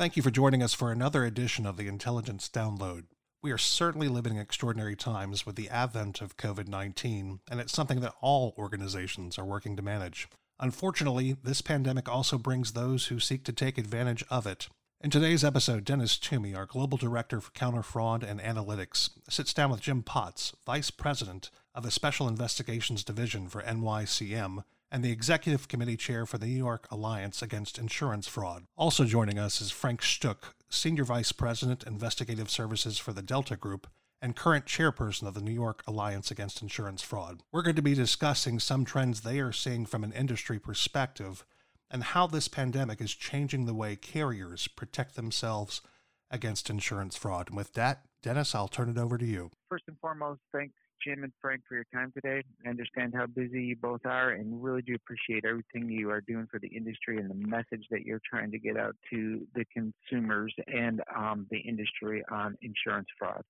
Thank you for joining us for another edition of the Intelligence Download. We are certainly living in extraordinary times with the advent of COVID 19, and it's something that all organizations are working to manage. Unfortunately, this pandemic also brings those who seek to take advantage of it. In today's episode, Dennis Toomey, our Global Director for Counter Fraud and Analytics, sits down with Jim Potts, Vice President of the Special Investigations Division for NYCM, and the Executive Committee Chair for the New York Alliance Against Insurance Fraud. Also joining us is Frank Sztuk, Senior Vice President, Investigative Services for the Delta Group, and current chairperson of the New York Alliance Against Insurance Fraud. We're going to be discussing some trends they are seeing from an industry perspective and how this pandemic is changing the way carriers protect themselves against insurance fraud. And with that, Dennis, I'll turn it over to you. First and foremost, thanks Jim and Frank, for your time today. I understand how busy you both are and really do appreciate everything you are doing for the industry and the message that you're trying to get out to the consumers and um, the industry on insurance fraud.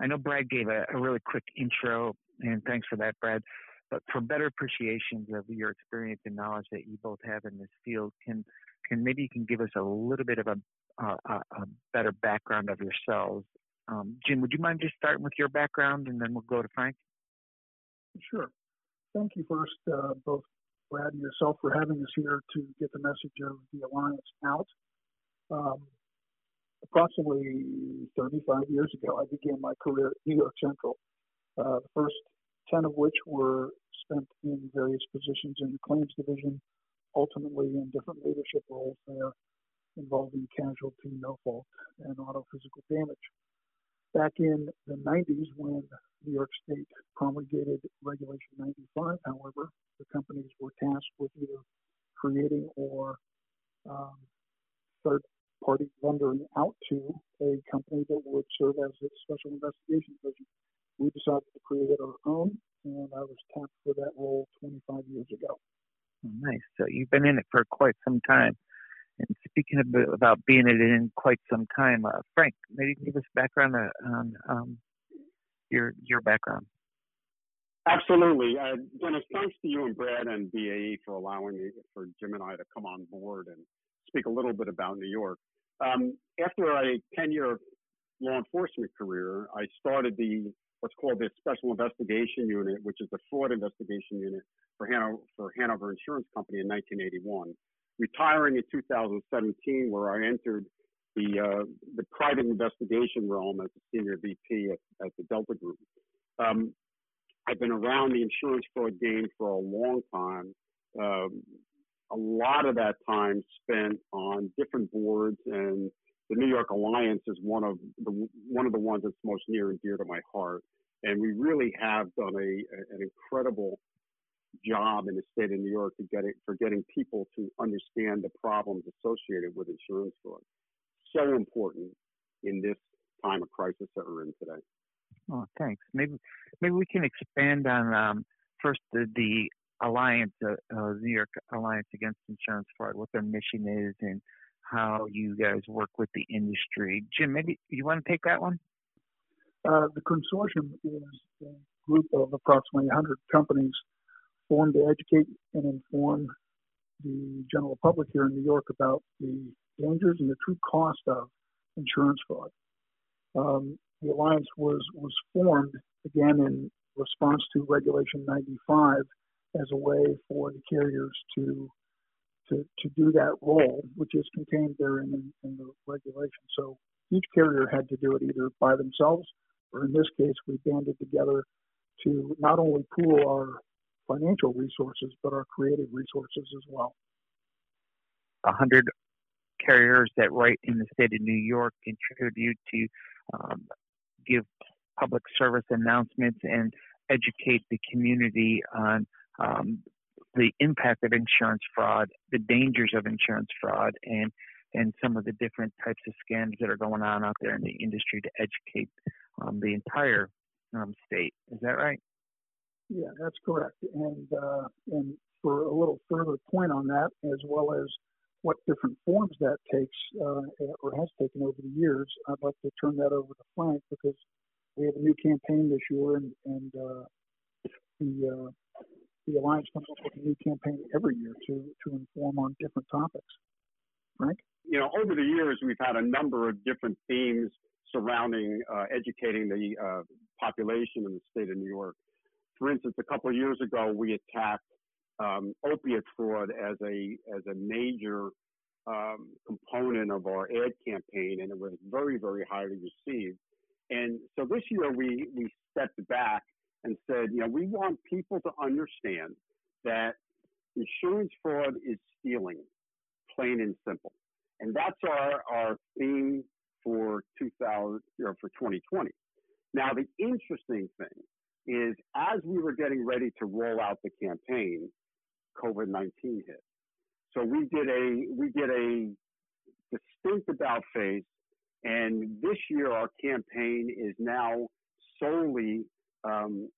I know Brad gave a, a really quick intro, and thanks for that, Brad. But for better appreciations of your experience and knowledge that you both have in this field, can can maybe you can give us a little bit of a, a, a better background of yourselves um, Jim, would you mind just starting with your background and then we'll go to Frank? Sure. Thank you first, uh, both Brad and yourself, for having us here to get the message of the Alliance out. Um, approximately 35 years ago, I began my career at New York Central, uh, the first 10 of which were spent in various positions in the claims division, ultimately in different leadership roles there involving casualty, no fault, and auto physical damage. Back in the 90s, when New York State promulgated Regulation 95, however, the companies were tasked with either creating or um, third party vendering out to a company that would serve as a special investigation division. We decided to create our own, and I was tapped for that role 25 years ago. Nice. So you've been in it for quite some time. And speaking about being it in quite some time, uh, Frank, maybe give us background uh, on um, your your background. Absolutely, uh, Dennis. Thanks to you and Brad and BAE for allowing me, for Jim and I to come on board and speak a little bit about New York. Um, after a 10-year law enforcement career, I started the what's called the Special Investigation Unit, which is the fraud investigation unit for Hanover, for Hanover Insurance Company in 1981 retiring in 2017, where I entered the uh, the private investigation realm as a senior VP at, at the Delta Group. Um, I've been around the insurance fraud game for a long time. Um, a lot of that time spent on different boards, and the New York Alliance is one of the one of the ones that's most near and dear to my heart. And we really have done a, an incredible job in the state of New York to get it for getting people to understand the problems associated with insurance fraud. So important in this time of crisis that we're in today. Oh, thanks. Maybe maybe we can expand on um, first the, the alliance, uh, uh, New York Alliance Against Insurance Fraud, what their mission is, and how you guys work with the industry. Jim, maybe you want to take that one. Uh, the consortium is a group of approximately 100 companies formed to educate and inform the general public here in New York about the dangers and the true cost of insurance fraud. Um, the alliance was was formed again in response to Regulation 95 as a way for the carriers to to, to do that role, which is contained there in, in the regulation. So each carrier had to do it either by themselves, or in this case, we banded together to not only pool our financial resources, but our creative resources as well. A hundred carriers that write in the state of New York contribute to um, give public service announcements and educate the community on um, the impact of insurance fraud, the dangers of insurance fraud, and and some of the different types of scams that are going on out there in the industry to educate um, the entire um, state. Is that right? Yeah, that's correct. And uh, and for a little further point on that, as well as what different forms that takes uh, or has taken over the years, I'd like to turn that over to Frank because we have a new campaign this year, and and uh, the uh, the alliance comes up with a new campaign every year to to inform on different topics. Frank. you know, over the years, we've had a number of different themes surrounding uh, educating the uh, population in the state of New York. For instance, a couple of years ago, we attacked um, opiate fraud as a as a major um, component of our ad campaign, and it was very very highly received. And so this year we we stepped back and said, you know, we want people to understand that insurance fraud is stealing, plain and simple. And that's our, our theme for 2000 or for 2020. Now, the interesting thing is as we were getting ready to roll out the campaign, COVID-19 hit. So we did a, we did a distinct about face. And this year, our campaign is now solely um,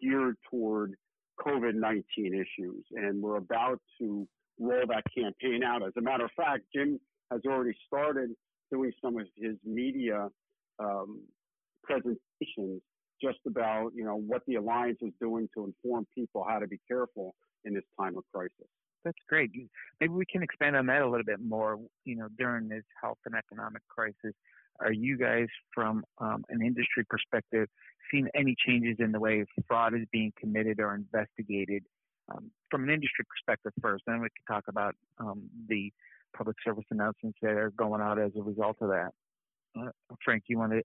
geared toward COVID-19 issues. And we're about to roll that campaign out. As a matter of fact, Jim has already started doing some of his media um, presentations just about you know what the alliance is doing to inform people how to be careful in this time of crisis. That's great. Maybe we can expand on that a little bit more. You know, during this health and economic crisis, are you guys, from um, an industry perspective, seeing any changes in the way fraud is being committed or investigated? Um, from an industry perspective first, then we can talk about um, the public service announcements that are going out as a result of that. Uh, Frank, you want to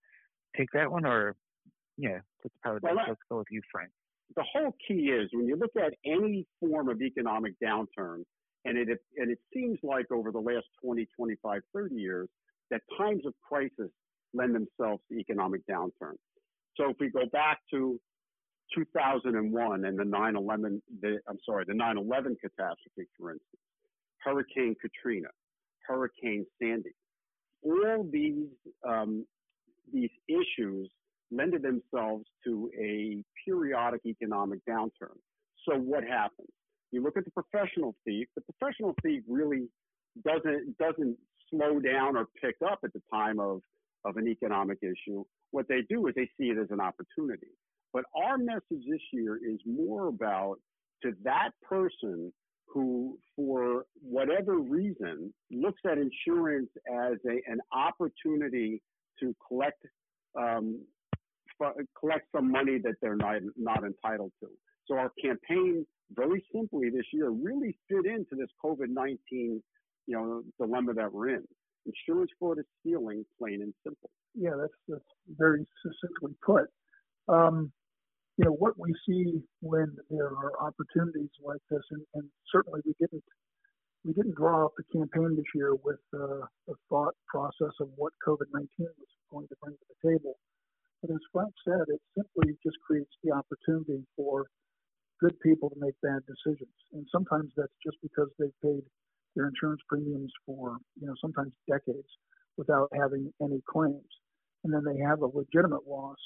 take that one, or yeah, probably well, let's go with you, Frank. The whole key is when you look at any form of economic downturn, and it and it seems like over the last 20, 25, 30 years that times of crisis lend themselves to economic downturn. So if we go back to 2001 and the 9/11, the, I'm sorry, the 9/11 catastrophe, for instance, Hurricane Katrina, Hurricane Sandy. All these um, these issues lended themselves to a periodic economic downturn. So what happens? You look at the professional thief. The professional thief really doesn't doesn't slow down or pick up at the time of of an economic issue. What they do is they see it as an opportunity. But our message this year is more about to that person who, for whatever reason, looks at insurance as a, an opportunity to collect um, collect some money that they're not not entitled to. So our campaign, very simply this year, really fit into this COVID nineteen, you know, dilemma that we're in. Insurance fraud is stealing, plain and simple. Yeah, that's that's very succinctly put. Um, you know what we see when there are opportunities like this, and, and certainly we didn't we didn't draw up the campaign this year with uh, the thought process of what COVID-19 was going to bring to the table. But as Frank said, it simply just creates the opportunity for good people to make bad decisions, and sometimes that's just because they've paid their insurance premiums for you know sometimes decades without having any claims, and then they have a legitimate loss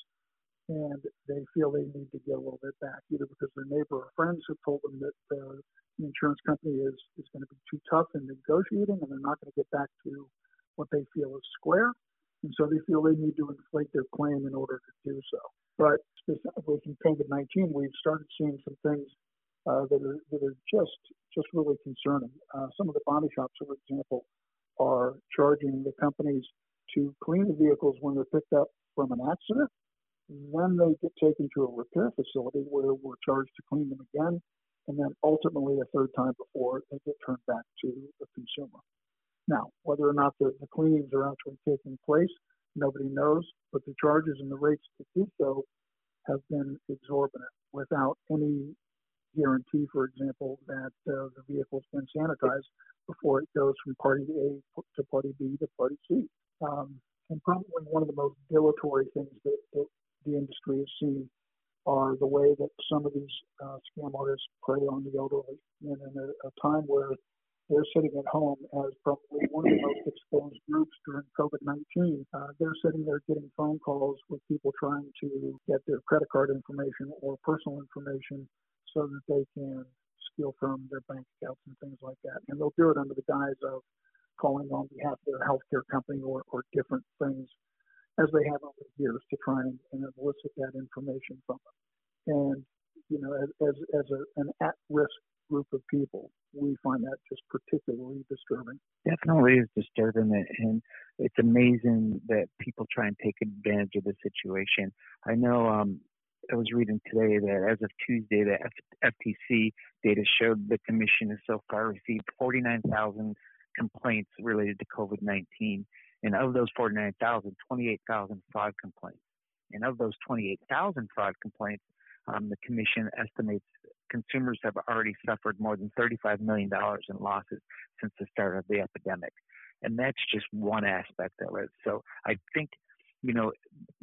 and they feel they need to get a little bit back, either because their neighbor or friends have told them that uh, the insurance company is, is going to be too tough in negotiating and they're not going to get back to what they feel is square. And so they feel they need to inflate their claim in order to do so. But specifically from COVID 19, we've started seeing some things uh, that, are, that are just just really concerning. Uh, some of the body shops, for example, are charging the companies to clean the vehicles when they're picked up from an accident then they get taken to a repair facility where we're charged to clean them again, and then ultimately a third time before they get turned back to the consumer. Now, whether or not the, the cleanings are actually taking place, nobody knows, but the charges and the rates to do so have been exorbitant without any guarantee, for example, that uh, the vehicle's been sanitized before it goes from party A to party B to party C. Um, and probably one of the most dilatory things that, that the industry has seen are the way that some of these uh, scam artists prey on the elderly. And in a, a time where they're sitting at home as probably one of the most exposed groups during COVID 19. Uh, they're sitting there getting phone calls with people trying to get their credit card information or personal information so that they can steal from their bank accounts and things like that. And they'll do it under the guise of calling on behalf of their healthcare company or, or different things as they have over the years to try and, and elicit that information from them. And you know, as as, as a, an at-risk group of people. We find that just particularly disturbing. Definitely is disturbing, and it's amazing that people try and take advantage of the situation. I know um, I was reading today that as of Tuesday, the F- FTC data showed the commission has so far received 49,000 complaints related to COVID 19. And of those 49,000, 28,000 fraud complaints. And of those 28,000 fraud complaints, um, the commission estimates consumers have already suffered more than $35 million in losses since the start of the epidemic. And that's just one aspect of it. So I think, you know,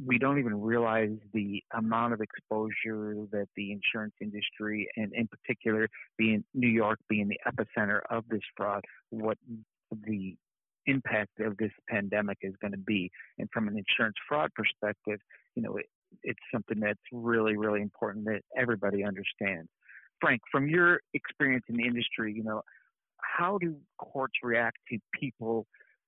we don't even realize the amount of exposure that the insurance industry, and in particular, being New York being the epicenter of this fraud, what the impact of this pandemic is going to be. And from an insurance fraud perspective, you know, it, it's something that's really, really important that everybody understands. Frank, from your experience in the industry, you know, how do courts react to people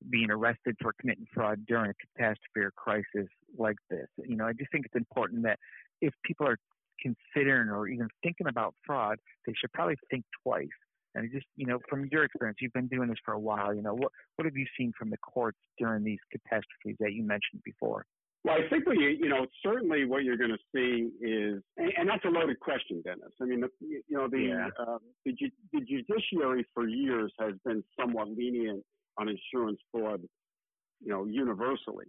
being arrested for committing fraud during a catastrophe or crisis like this? You know, I just think it's important that if people are considering or even thinking about fraud, they should probably think twice and just, you know, from your experience, you've been doing this for a while. You know, what what have you seen from the courts during these catastrophes that you mentioned before? Well, I think what you, you know, certainly what you're going to see is, and, and that's a loaded question, Dennis. I mean, the, you know, the, yeah. uh, the, the judiciary for years has been somewhat lenient on insurance fraud, you know, universally.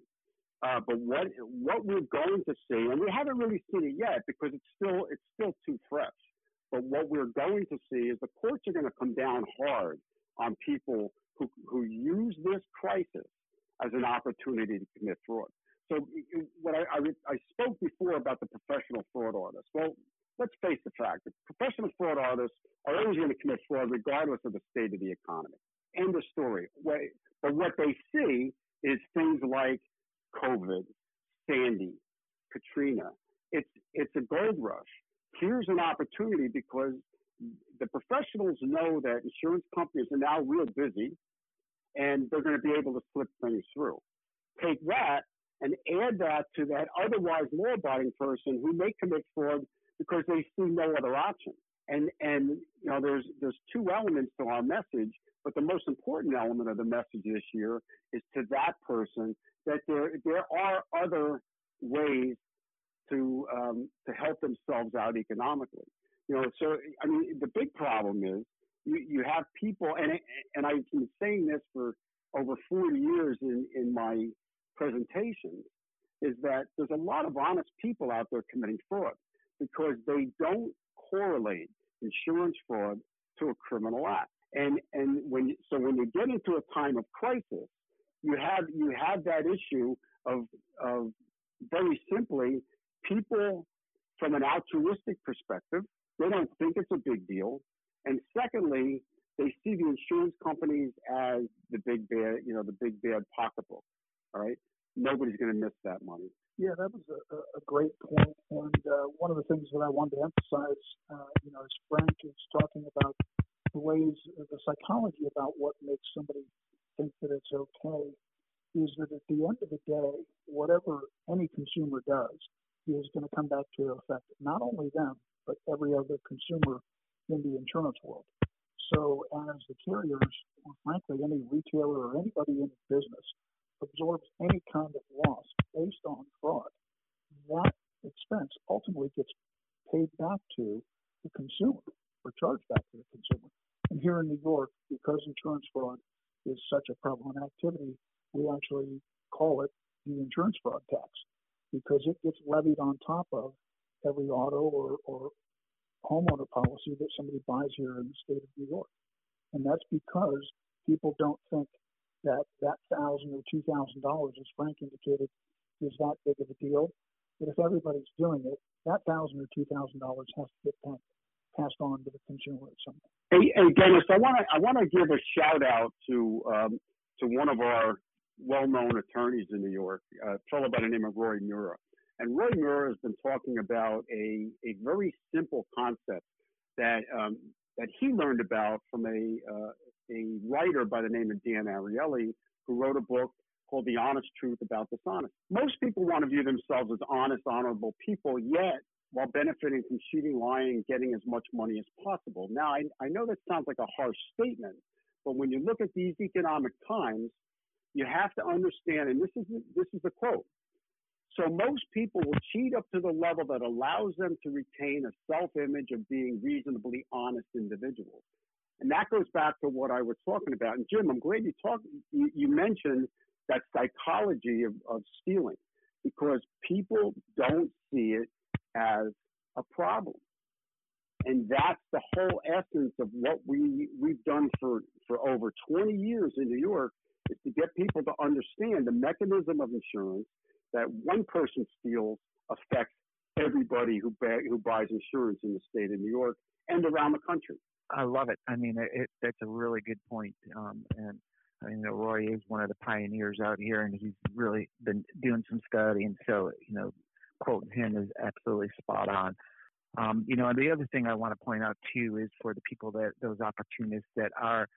Uh, but what what we're going to see, and we haven't really seen it yet because it's still it's still too fresh. But what we're going to see is the courts are going to come down hard on people who, who use this crisis as an opportunity to commit fraud. So what I, I, I spoke before about the professional fraud artists. Well, let's face the fact that professional fraud artists are always going to commit fraud regardless of the state of the economy. End of story. But what they see is things like COVID, Sandy, Katrina. It's, it's a gold rush here's an opportunity because the professionals know that insurance companies are now real busy and they're going to be able to slip things through. Take that and add that to that otherwise law abiding person who may commit fraud because they see no other option. And, and, you know, there's, there's two elements to our message, but the most important element of the message this year is to that person that there, there are other ways to um, to help themselves out economically. You know, so I mean, the big problem is you, you have people, and and I've been saying this for over 40 years in in my presentations, is that there's a lot of honest people out there committing fraud because they don't correlate insurance fraud to a criminal act. And and when so when you get into a time of crisis, you have you have that issue of of very simply people from an altruistic perspective, they don't think it's a big deal. And secondly, they see the insurance companies as the big bad, you know, the big bad pocketbook. All right. Nobody's going to miss that money. Yeah, that was a, a great point. And uh, one of the things that I wanted to emphasize, uh, you know, as Frank is talking about the ways, the psychology about what makes somebody think that it's okay, is that at the end of the day, whatever any consumer does, is going to come back to affect not only them, but every other consumer in the insurance world. So as the carriers, or frankly, any retailer or anybody in business absorbs any kind of loss based on fraud, that expense ultimately gets paid back to the consumer or charged back to the consumer. And here in New York, because insurance fraud is such a prevalent activity, we actually call it the insurance fraud tax because it gets levied on top of every auto or, or homeowner policy that somebody buys here in the state of New York. And that's because people don't think that that thousand or two thousand dollars, as Frank indicated, is that big of a deal. But if everybody's doing it, that thousand or two thousand dollars has to get passed, on to the consumer at some point. Hey, hey Dennis, I want to I want to give a shout out to um, to one of our well-known attorneys in New York, a fellow by the name of Roy Mura. And Roy Mura has been talking about a, a very simple concept that um, that he learned about from a uh, a writer by the name of Dan Ariely, who wrote a book called The Honest Truth About Dishonesty. Most people want to view themselves as honest, honorable people, yet while benefiting from cheating, lying, getting as much money as possible. Now, I, I know that sounds like a harsh statement, but when you look at these economic times, you have to understand, and this is this is the quote. So most people will cheat up to the level that allows them to retain a self-image of being reasonably honest individuals. And that goes back to what I was talking about. And Jim, I'm glad you talked. You, you mentioned that psychology of, of stealing because people don't see it as a problem. And that's the whole essence of what we we've done for, for over 20 years in New York is to get people to understand the mechanism of insurance that one person steals affects everybody who who buys insurance in the state of New York and around the country. I love it. I mean, it, that's a really good point. Um, and I mean, Roy is one of the pioneers out here, and he's really been doing some study. And so, you know, quoting him is absolutely spot on. Um, you know, and the other thing I want to point out too is for the people that those opportunists that are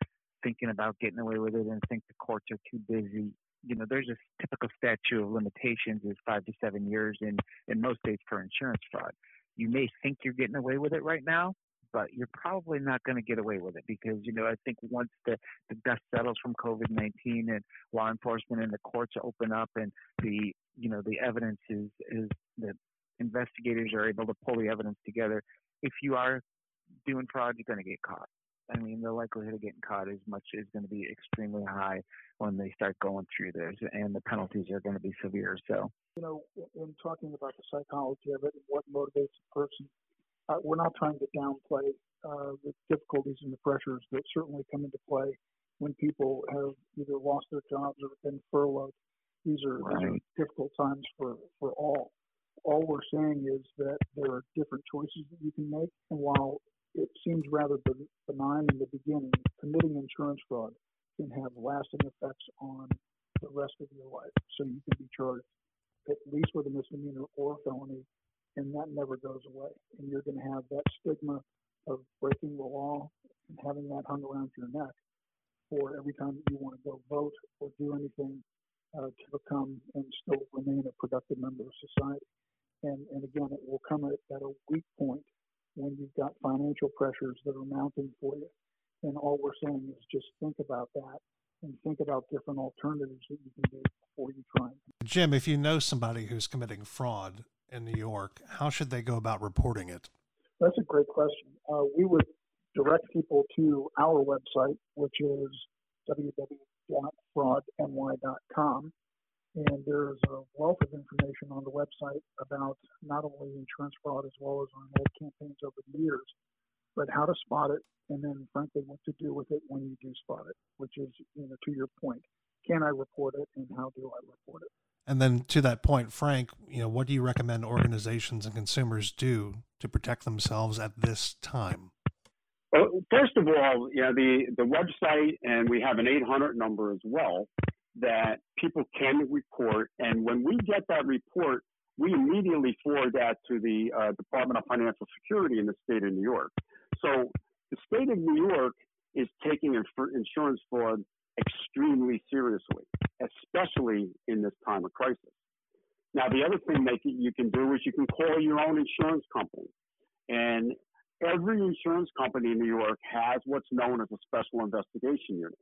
thinking about getting away with it and think the courts are too busy. You know, there's a typical statute of limitations is five to seven years in in most states for insurance fraud. You may think you're getting away with it right now, but you're probably not going to get away with it because you know I think once the the dust settles from COVID-19 and law enforcement and the courts open up and the you know the evidence is is that investigators are able to pull the evidence together. If you are doing fraud, you're going to get caught. I mean, the likelihood of getting caught is much is going to be extremely high when they start going through this, and the penalties are going to be severe. So, you know, in talking about the psychology of it and what motivates a person, uh, we're not trying to downplay uh, the difficulties and the pressures that certainly come into play when people have either lost their jobs or been furloughed. These are, right. these are difficult times for, for all. All we're saying is that there are different choices that you can make, and while it seems rather benign in the beginning, committing insurance fraud can have lasting effects on the rest of your life. So you can be charged at least with a misdemeanor or a felony, and that never goes away. And you're going to have that stigma of breaking the law and having that hung around your neck for every time that you want to go vote or do anything uh, to become and still remain a productive member of society. And, and again, it will come at, at a weak point when you've got financial pressures that are mounting for you. And all we're saying is just think about that and think about different alternatives that you can do before you try. Jim, if you know somebody who's committing fraud in New York, how should they go about reporting it? That's a great question. Uh, we would direct people to our website, which is www.fraudny.com. And there's a wealth of information on the website about not only insurance fraud as well as our old campaigns over the years, but how to spot it, and then frankly what to do with it when you do spot it, which is you know to your point, can I report it and how do I report it? And then to that point, Frank, you know, what do you recommend organizations and consumers do to protect themselves at this time? Well, first of all, know, the, the website and we have an 800 number as well that people can report. And when we get that report, we immediately forward that to the uh, Department of Financial Security in the state of New York. So the state of New York is taking insurance fraud extremely seriously, especially in this time of crisis. Now, the other thing that you can do is you can call your own insurance company. And every insurance company in New York has what's known as a special investigation unit.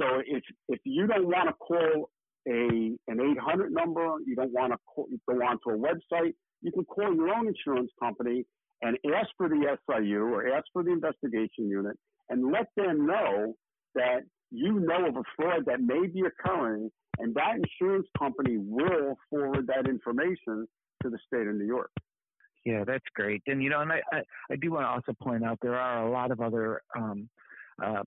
So if if you don't want to call a an 800 number, you don't want to call, go onto a website, you can call your own insurance company and ask for the SIU or ask for the investigation unit and let them know that you know of a fraud that may be occurring and that insurance company will forward that information to the state of New York. Yeah, that's great. And you know, and I, I, I do want to also point out there are a lot of other um, uh,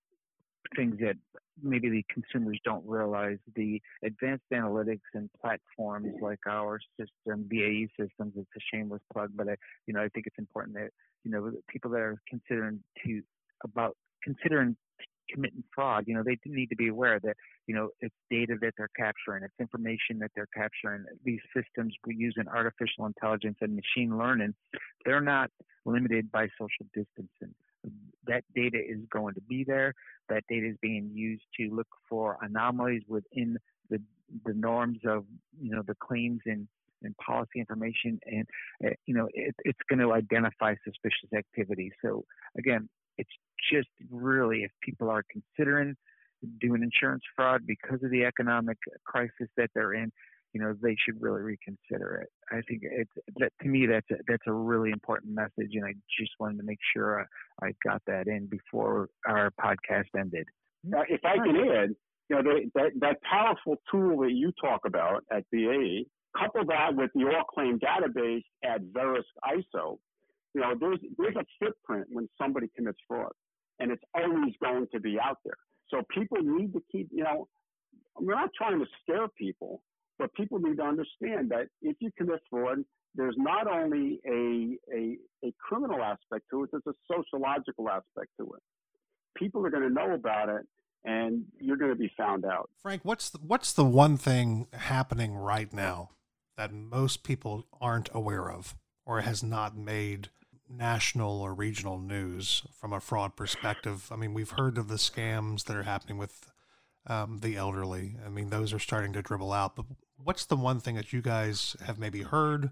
things that maybe the consumers don't realize the advanced analytics and platforms like our system, BAE systems. It's a shameless plug, but I, you know, I think it's important that you know people that are considering to about considering committing fraud, you know, they need to be aware that, you know, it's data that they're capturing, it's information that they're capturing. These systems we use in artificial intelligence and machine learning, they're not limited by social distancing that data is going to be there. That data is being used to look for anomalies within the the norms of you know the claims and and policy information, and uh, you know it, it's going to identify suspicious activity. So again, it's just really if people are considering doing insurance fraud because of the economic crisis that they're in, you know, they should really reconsider it. I think it's that to me that's a, that's a really important message, and I just wanted to make sure I, I got that in before our podcast ended. If I can add, you know, that that powerful tool that you talk about at BAE, couple that with the all claim database at Verisk ISO, you know, there's there's a footprint when somebody commits fraud, and it's always going to be out there. So people need to keep, you know, we're not trying to scare people, but people need to understand that if you commit fraud, there's not only a, a, a criminal aspect to it, there's a sociological aspect to it. People are going to know about it and you're going to be found out. Frank, what's the, what's the one thing happening right now that most people aren't aware of or has not made national or regional news from a fraud perspective? I mean, we've heard of the scams that are happening with um, the elderly. I mean, those are starting to dribble out. But what's the one thing that you guys have maybe heard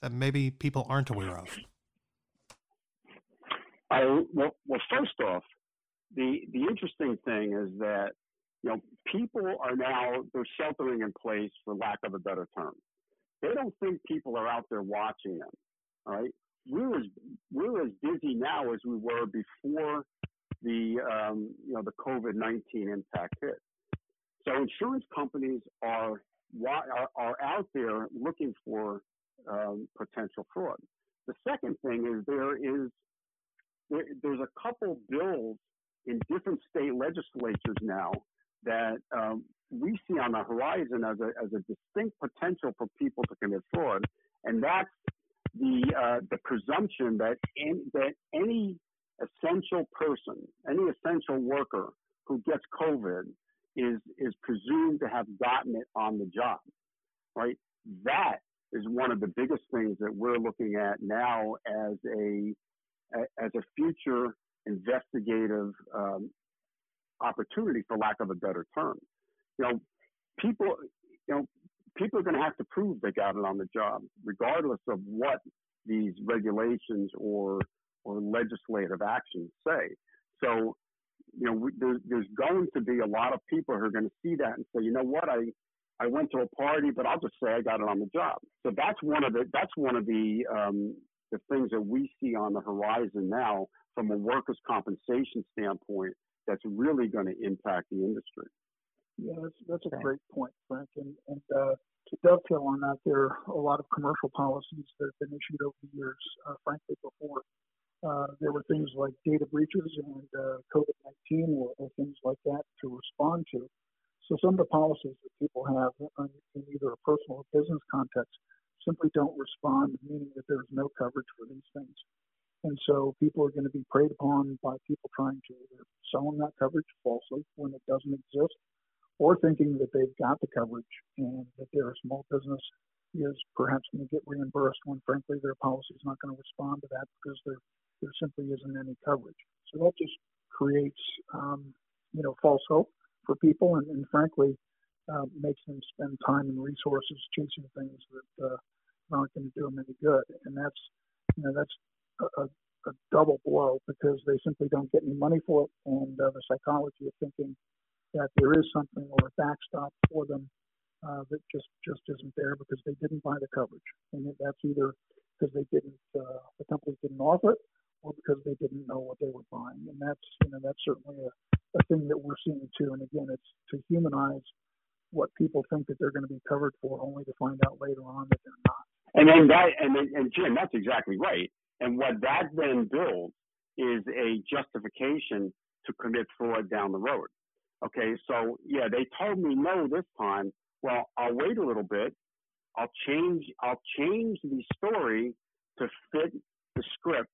that maybe people aren't aware of? I, well, well, first off, the the interesting thing is that you know people are now they're sheltering in place for lack of a better term. They don't think people are out there watching them. All right, we're as we're as busy now as we were before the um, you know the COVID nineteen impact hit. So insurance companies are are, are out there looking for um, potential fraud. The second thing is there is there, there's a couple bills in different state legislatures now that um, we see on the horizon as a, as a distinct potential for people to commit fraud, and that's the uh, the presumption that that any essential person, any essential worker who gets COVID is is presumed to have gotten it on the job, right? That is one of the biggest things that we're looking at now as a as a future investigative um, opportunity, for lack of a better term. You know, people, you know, people are going to have to prove they got it on the job, regardless of what these regulations or or legislative actions say. So, you know, we, there, there's going to be a lot of people who are going to see that and say, you know what, I I went to a party, but I'll just say I got it on the job. So that's one of the that's one of the um, the things that we see on the horizon now from a workers' compensation standpoint that's really going to impact the industry. Yeah, that's, that's a great point, Frank. And, and uh, to dovetail on that, there are a lot of commercial policies that have been issued over the years. Uh, frankly, before uh, there were things like data breaches and uh, COVID 19 or, or, things like that to respond to. So some of the policies that people have in either a personal or business context simply don't respond, meaning that there's no coverage for these things. And so people are going to be preyed upon by people trying to either sell them that coverage falsely when it doesn't exist, or thinking that they've got the coverage and that their small business is perhaps going to get reimbursed when frankly their policy is not going to respond to that because there there simply isn't any coverage. So that just creates um, you know false hope for people and, and frankly uh, makes them spend time and resources chasing things that uh, aren't going to do them any good. And that's you know that's a, a, double blow because they simply don't get any money for it, and uh, the psychology of thinking that there is something or a backstop for them uh, that just just isn't there because they didn't buy the coverage, and that's either because they didn't uh, the company didn't offer it, or because they didn't know what they were buying, and that's you know that's certainly a, a thing that we're seeing too. And again, it's to humanize what people think that they're going to be covered for, only to find out later on that they're not. And then that, and and Jim, that's exactly right. And what that then builds is a justification to commit fraud down the road. Okay, so yeah, they told me no this time. Well, I'll wait a little bit. I'll change. I'll change the story to fit the script,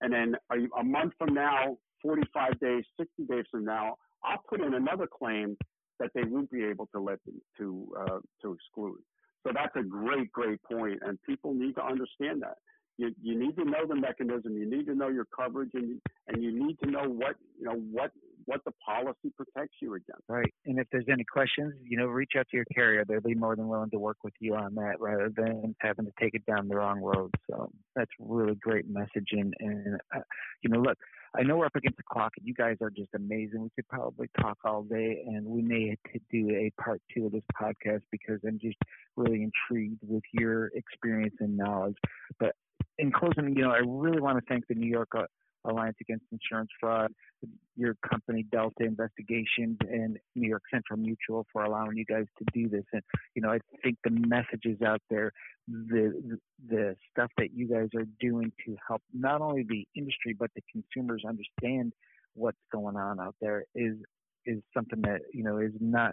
and then a, a month from now, 45 days, 60 days from now, I'll put in another claim that they won't be able to let them, to uh, to exclude. So that's a great, great point, and people need to understand that you, you need to know the mechanism. You need to know your coverage, and and you need to know what you know what what the policy protects you against. Right. And if there's any questions, you know, reach out to your carrier. They'll be more than willing to work with you on that rather than having to take it down the wrong road. So that's really great messaging. And, uh, you know, look, I know we're up against the clock, and you guys are just amazing. We could probably talk all day, and we may have to do a part two of this podcast because I'm just really intrigued with your experience and knowledge. But in closing, you know, I really want to thank the New York uh, Alliance Against Insurance Fraud, your company Delta Investigations, and New York Central Mutual for allowing you guys to do this. And you know, I think the messages out there, the the stuff that you guys are doing to help not only the industry but the consumers understand what's going on out there is is something that you know is not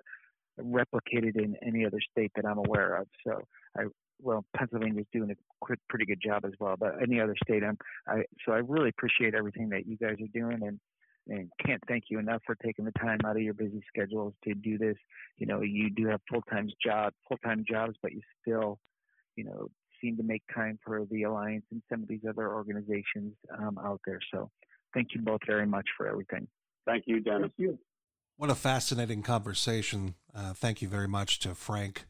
replicated in any other state that I'm aware of. So I well, Pennsylvania's doing a pretty good job as well. But any other state, I'm I so I really appreciate everything that you guys are doing, and and can't thank you enough for taking the time out of your busy schedules to do this. You know, you do have full time job, full time jobs, but you still, you know, seem to make time for the alliance and some of these other organizations um, out there. So, thank you both very much for everything. Thank you, Dennis. Thank you. What a fascinating conversation. Uh, thank you very much to Frank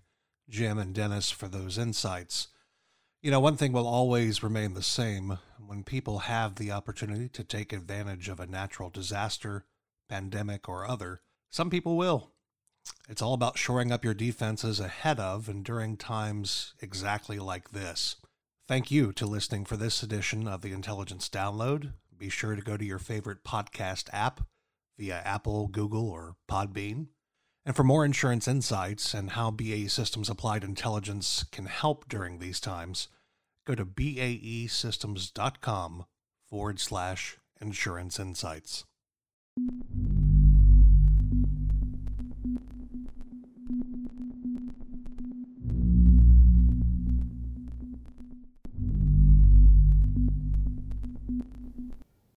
Jim and Dennis for those insights. You know, one thing will always remain the same when people have the opportunity to take advantage of a natural disaster, pandemic, or other, some people will. It's all about shoring up your defenses ahead of and during times exactly like this. Thank you to listening for this edition of the Intelligence Download. Be sure to go to your favorite podcast app via Apple, Google, or Podbean. And for more insurance insights and how BAE Systems Applied Intelligence can help during these times, go to baesystems.com forward slash insurance insights.